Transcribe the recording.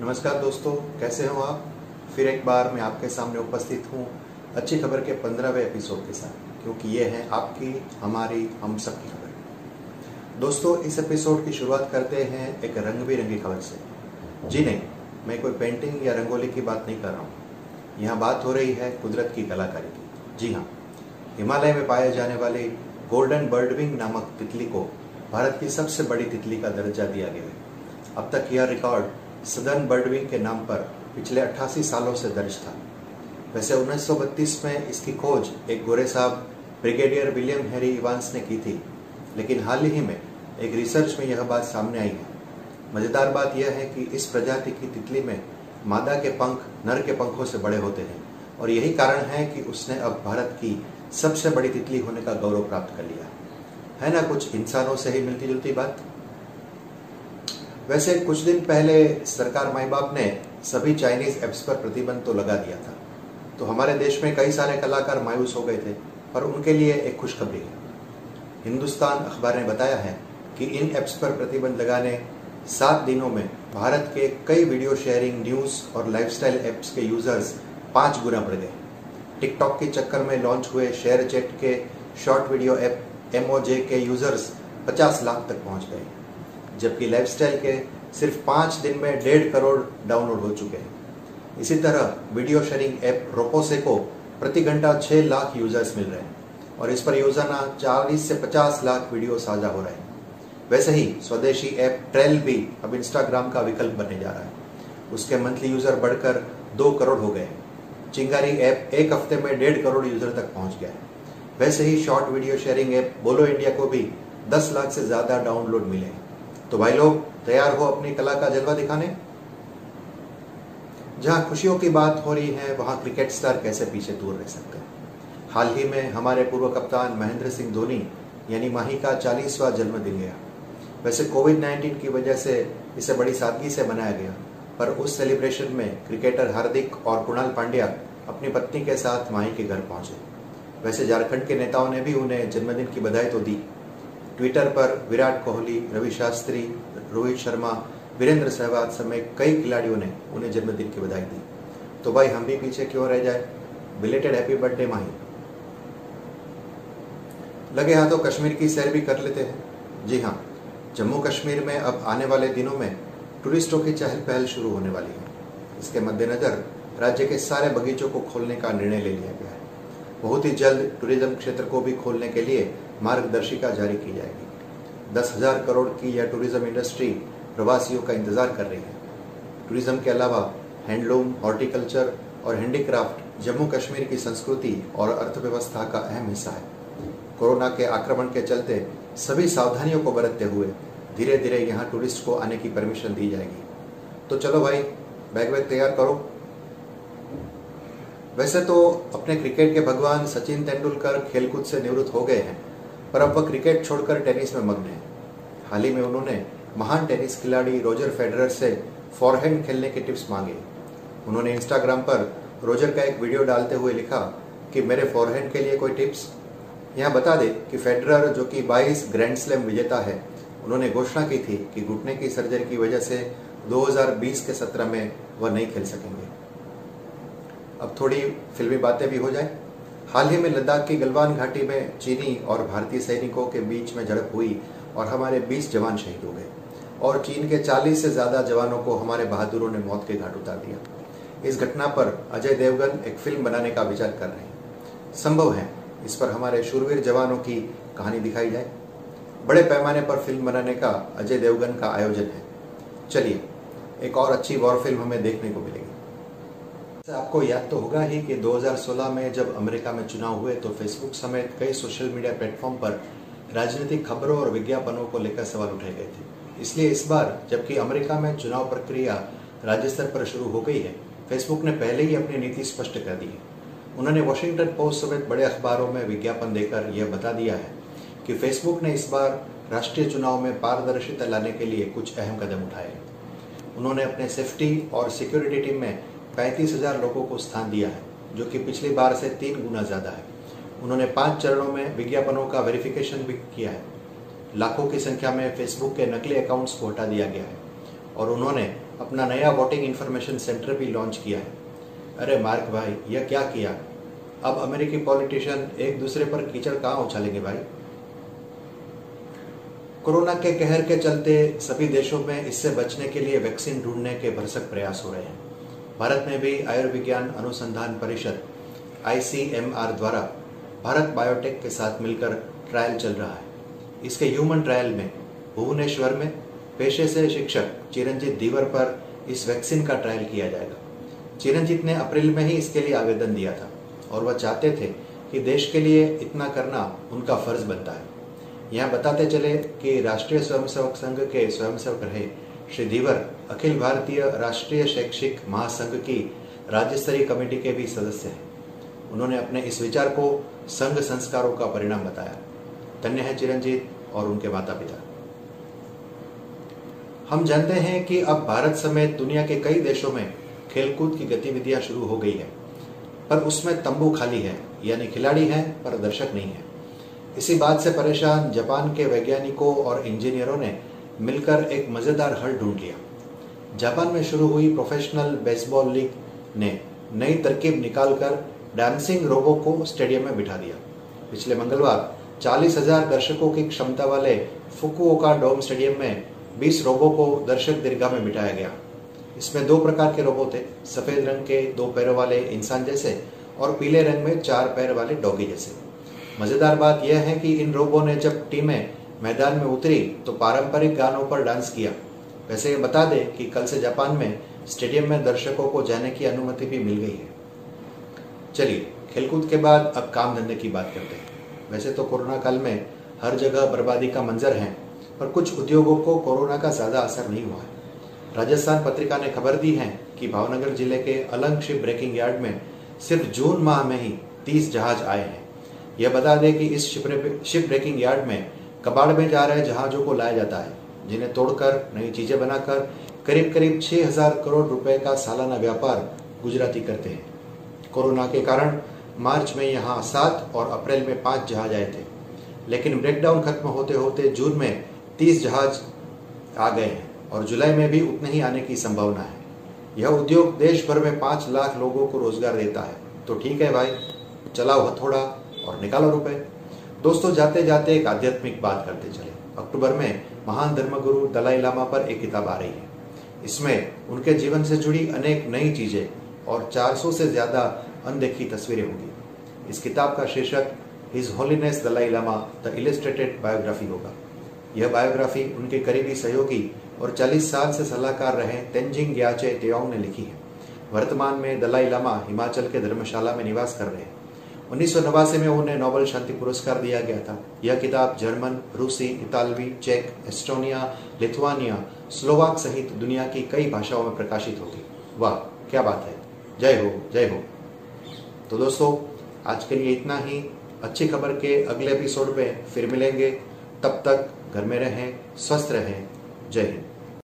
नमस्कार दोस्तों, कैसे हो आप? फिर एक बार मैं आपके सामने उपस्थित हूँ अच्छी खबर के पंद्रहवें एपिसोड के साथ, क्योंकि ये है आपकी, हमारी, हम सब की खबर। दोस्तों, इस एपिसोड की शुरुआत करते हैं एक रंग बिरंगी खबर से। जी नहीं, मैं कोई पेंटिंग या रंगोली की बात नहीं कर रहा हूँ। यहाँ बात हो रही है कुदरत की कलाकारी की। जी हाँ हिमालय में पाए जाने वाली गोल्डन बर्डविंग नामक तितली को भारत की सबसे बड़ी तितली का दर्जा दिया गया है। अब तक यह रिकॉर्ड सदर्न बर्डविंग के नाम पर पिछले 88 सालों से दर्ज था। वैसे 1932 में इसकी खोज एक गोरे साहब, ब्रिगेडियर विलियम हैरी इवांस ने की थी, लेकिन हाल ही में एक रिसर्च में यह बात सामने आई है। मज़ेदार बात यह है कि इस प्रजाति की तितली में मादा के पंख, नर के पंखों से बड़े होते हैं, और यही कारण है कि उसने अब भारत की सबसे बड़ी तितली होने का गौरव प्राप्त कर लिया। है ना कुछ इंसानों से ही मिलती जुलती बात? वैसे कुछ दिन पहले सरकार माई बाप ने सभी चाइनीज़ एप्स पर प्रतिबंध तो लगा दिया था। तो हमारे देश में कई सारे कलाकार मायूस हो गए थे पर उनके लिए एक खुशखबरी है। हिंदुस्तान अखबार ने बताया है कि इन एप्स पर प्रतिबंध लगाने सात दिनों में भारत के कई वीडियो शेयरिंग, न्यूज़ और लाइफस्टाइल एप्स के यूज़र्स पाँच गुना बढ़ गए। टिकटॉक के चक्कर में लॉन्च हुए शेयर चैट के short video app M O users 50 lakh तक पहुँच गए। जबकि लाइफस्टाइल के सिर्फ़ पाँच दिन में डेढ़ करोड़ डाउनलोड हो चुके हैं। इसी तरह वीडियो शेयरिंग ऐप रोपोसे को प्रति घंटा छह लाख यूज़र्स मिल रहे हैं और इस पर रोज़ाना 40 से 50 लाख वीडियो साझा हो रहे हैं। वैसे ही स्वदेशी ऐप ट्रेल भी अब इंस्टाग्राम का विकल्प बनने जा रहा है। उसके मंथली यूज़र बढ़कर दो करोड़ हो गए चिंगारी ऐप एक हफ़्ते में डेढ़ करोड़ यूज़र तक पहुँच गया है। वैसे ही short video sharing app Bolo India को भी 10 लाख से ज़्यादा डाउनलोड मिले हैं। तो भाई लोग, तैयार हो अपनी कला का जलवा दिखाने? जहाँ खुशियों की बात हो रही है, वहाँ क्रिकेट स्टार कैसे पीछे दूर रह सकते हैं? हाल ही में हमारे पूर्व कप्तान महेंद्र सिंह धोनी, यानी माही का चालीसवा जन्मदिन गया। वैसे कोविड 19 की वजह से इसे बड़ी सादगी से मनाया गया, पर उस सेलिब्रेशन में क्रिकेटर हार्दिक और कुणाल पांड्या अपनी पत्नी के साथ माही के घर पहुँचे। वैसे झारखंड के नेताओं ने भी उन्हें जन्मदिन की बधाई तो दी। ट्विटर पर विराट कोहली, रवि शास्त्री, रोहित शर्मा, वीरेंद्र सहवाग समेत कई खिलाड़ियों ने उन्हें जन्मदिन की बधाई दी। तो भाई, हम भी पीछे क्यों रह जाए? Belated happy birthday Mahi. लगे हाथों कश्मीर की सैर भी कर लेते हैं। जी हाँ जम्मू कश्मीर में अब आने वाले दिनों में टूरिस्टों की चहल पहल शुरू होने वाली है। इसके मद्देनजर राज्य के सारे बगीचों को खोलने का निर्णय ले लिया गया है। बहुत ही जल्द टूरिज़्म क्षेत्र को भी खोलने के लिए मार्गदर्शिका जारी की जाएगी। दस हज़ार करोड़ की यह टूरिज़्म इंडस्ट्री प्रवासियों का इंतज़ार कर रही है। टूरिज़्म के अलावा हैंडलूम हॉर्टिकल्चर और हैंडीक्राफ्ट जम्मू कश्मीर की संस्कृति और अर्थव्यवस्था का अहम हिस्सा है। कोरोना के आक्रमण के चलते सभी सावधानियों को बरतते हुए धीरे धीरे यहाँ टूरिस्ट को आने की परमिशन दी जाएगी। तो चलो भाई, बैग वैग तैयार करो। वैसे तो अपने क्रिकेट के भगवान सचिन तेंदुलकर खेलकूद से निवृत्त हो गए हैं। पर अब वह क्रिकेट छोड़कर टेनिस में मग्न है। हाल ही में उन्होंने महान टेनिस खिलाड़ी रोजर फेडरर से फॉरहैंड खेलने के टिप्स मांगे। उन्होंने इंस्टाग्राम पर रोजर का एक वीडियो डालते हुए लिखा कि, मेरे फॉरहैंड के लिए कोई टिप्स? यहाँ बता दें कि फेडरर, जो कि 22 ग्रैंड स्लैम विजेता है, उन्होंने घोषणा की थी कि घुटने की सर्जरी की वजह से 2020 के सत्र में वह नहीं खेल सकेंगे। अब थोड़ी फिल्मी बातें भी हो जाए। हाल ही में लद्दाख की गलवान घाटी में चीनी और भारतीय सैनिकों के बीच में झड़प हुई और हमारे 20 जवान शहीद हो गए। और चीन के 40 से ज़्यादा जवानों को हमारे बहादुरों ने मौत के घाट उतार दिया। इस घटना पर अजय देवगन एक फ़िल्म बनाने का विचार कर रहे हैं। संभव है इस पर हमारे शूरवीर जवानों की कहानी दिखाई जाए। बड़े पैमाने पर फ़िल्म बनाने का अजय देवगन का आयोजन है। चलिए, एक और अच्छी वॉर फ़िल्म हमें देखने को मिलेगी। आपको याद तो होगा ही कि 2016 में जब अमेरिका में चुनाव हुए तो फेसबुक समेत कई सोशल मीडिया प्लेटफॉर्म पर राजनीतिक खबरों और विज्ञापनों को लेकर सवाल उठाए गए थे। इसलिए इस बार, जबकि अमेरिका में चुनाव प्रक्रिया राज्य स्तर पर शुरू हो गई है फेसबुक ने पहले ही अपनी नीति स्पष्ट कर दी है। उन्होंने वॉशिंगटन पोस्ट समेत बड़े अखबारों में विज्ञापन देकर यह बता दिया है कि फेसबुक ने इस बार राष्ट्रीय चुनाव में पारदर्शिता लाने के लिए कुछ अहम कदम उठाए उन्होंने अपने सेफ्टी और सिक्योरिटी टीम में पैंतीस हज़ार लोगों को स्थान दिया है, जो कि पिछली बार से तीन गुना ज़्यादा है। उन्होंने पाँच चरणों में विज्ञापनों का वेरिफिकेशन भी किया है। लाखों की संख्या में फेसबुक के नकली अकाउंट्स को हटा दिया गया है और उन्होंने अपना नया वोटिंग इंफॉर्मेशन सेंटर भी लॉन्च किया है। अरे मार्क भाई, यह क्या किया? अब अमेरिकी पॉलिटिशियन एक दूसरे पर कीचड़ कहाँ उछालेंगे भाई? कोरोना के कहर के चलते सभी देशों में इससे बचने के लिए वैक्सीन ढूँढने के भरसक प्रयास हो रहे हैं। भारत में भी आयुर्विज्ञान अनुसंधान परिषद आईसीएमआर द्वारा भारत बायोटेक के साथ मिलकर ट्रायल चल रहा है। इसके ह्यूमन ट्रायल में भुवनेश्वर में पेशे से शिक्षक चिरंजीत दीवर पर इस वैक्सीन का ट्रायल किया जाएगा। चिरंजीत ने अप्रैल में ही इसके लिए आवेदन दिया था और वह चाहते थे कि देश के लिए इतना करना उनका फ़र्ज़ बनता है। यहाँ बताते चले कि राष्ट्रीय स्वयंसेवक संघ के स्वयंसेवक रहे श्री धीवर अखिल भारतीय राष्ट्रीय शैक्षिक महासंघ की राज्य स्तरीय कमेटी के भी सदस्य हैं। उन्होंने अपने इस विचार को संघ संस्कारों का परिणाम बताया। धन्य है चिरंजीत और उनके माता पिता हम जानते हैं कि अब भारत समेत दुनिया के कई देशों में खेलकूद की गतिविधियाँ शुरू हो गई है, पर उसमें तंबू खाली है, यानी खिलाड़ी हैं, पर दर्शक नहीं है। इसी बात से परेशान जापान के वैज्ञानिकों और इंजीनियरों ने मिलकर एक मज़ेदार हल ढूंढ लिया। जापान में शुरू हुई प्रोफेशनल बेसबॉल लीग ने नई तरकीब निकालकर डांसिंग रोबो को स्टेडियम में बिठा दिया। पिछले मंगलवार, चालीस हज़ार दर्शकों की क्षमता वाले फुकुओका डोम स्टेडियम में 20 रोबो को दर्शक दीर्घा में बिठाया गया। इसमें दो प्रकार के रोबो थे, सफ़ेद रंग के दो पैरों वाले इंसान जैसे और पीले रंग में चार पैर वाले डॉगी जैसे। मज़ेदार बात यह है कि इन रोबो ने जब टीमें मैदान में उतरी तो पारंपरिक गानों पर डांस किया। वैसे ये बता दें कि कल से जापान में स्टेडियम में दर्शकों को जाने की अनुमति भी मिल गई है। चलिए, खेलकूद के बाद अब काम धंधे की बात करते हैं। वैसे तो कोरोना काल में हर जगह बर्बादी का मंजर है, पर कुछ उद्योगों को कोरोना का ज़्यादा असर नहीं हुआ है। राजस्थान पत्रिका ने खबर दी है कि भावनगर ज़िले के अलंग शिप ब्रेकिंग यार्ड में सिर्फ़ जून माह में ही तीस जहाज़ आए हैं। यह बता दें कि इस शिप ब्रेकिंग यार्ड में कबाड़ में जा रहे जहाजों को लाया जाता है, जिन्हें तोड़कर नई चीज़ें बनाकर करीब करीब छह हज़ार करोड़ रुपए का सालाना व्यापार गुजराती करते हैं। कोरोना के कारण मार्च में यहाँ सात और अप्रैल में पाँच जहाज़ आए थे, लेकिन ब्रेकडाउन खत्म होते होते जून में तीस जहाज़ आ गए हैं और जुलाई में भी उतने ही आने की संभावना है। यह उद्योग देश भर में पाँच लाख लोगों को रोज़गार देता है। तो ठीक है भाई, चलाओ हथौड़ा और निकालो रुपए। दोस्तों, जाते जाते एक आध्यात्मिक बात करते चले। अक्टूबर में महान धर्मगुरु दलाई लामा पर एक किताब आ रही है। इसमें उनके जीवन से जुड़ी अनेक नई चीज़ें और 400 से ज़्यादा अनदेखी तस्वीरें होंगी। इस किताब का शीर्षक, his holiness Dalai Lama, the illustrated biography होगा। यह बायोग्राफी उनके करीबी सहयोगी और 40 साल से सलाहकार रहे तेंजिंग ग्याचे तेयोंग ने लिखी है। वर्तमान में दलाई लामा हिमाचल के धर्मशाला में निवास कर रहे हैं। उन्नीस में उन्हें नोबल शांति पुरस्कार दिया गया था। यह किताब जर्मन, रूसी, इतालवी, चेक, एस्टोनिया, लिथुआनिया, स्लोवाक सहित दुनिया की कई भाषाओं में प्रकाशित होगी वाह, क्या बात है। जय हो जय हो। तो दोस्तों, आज के लिए इतना ही। अच्छी खबर के अगले एपिसोड में फिर मिलेंगे। तब तक घर में रहें, स्वस्थ रहें। जय हिंद।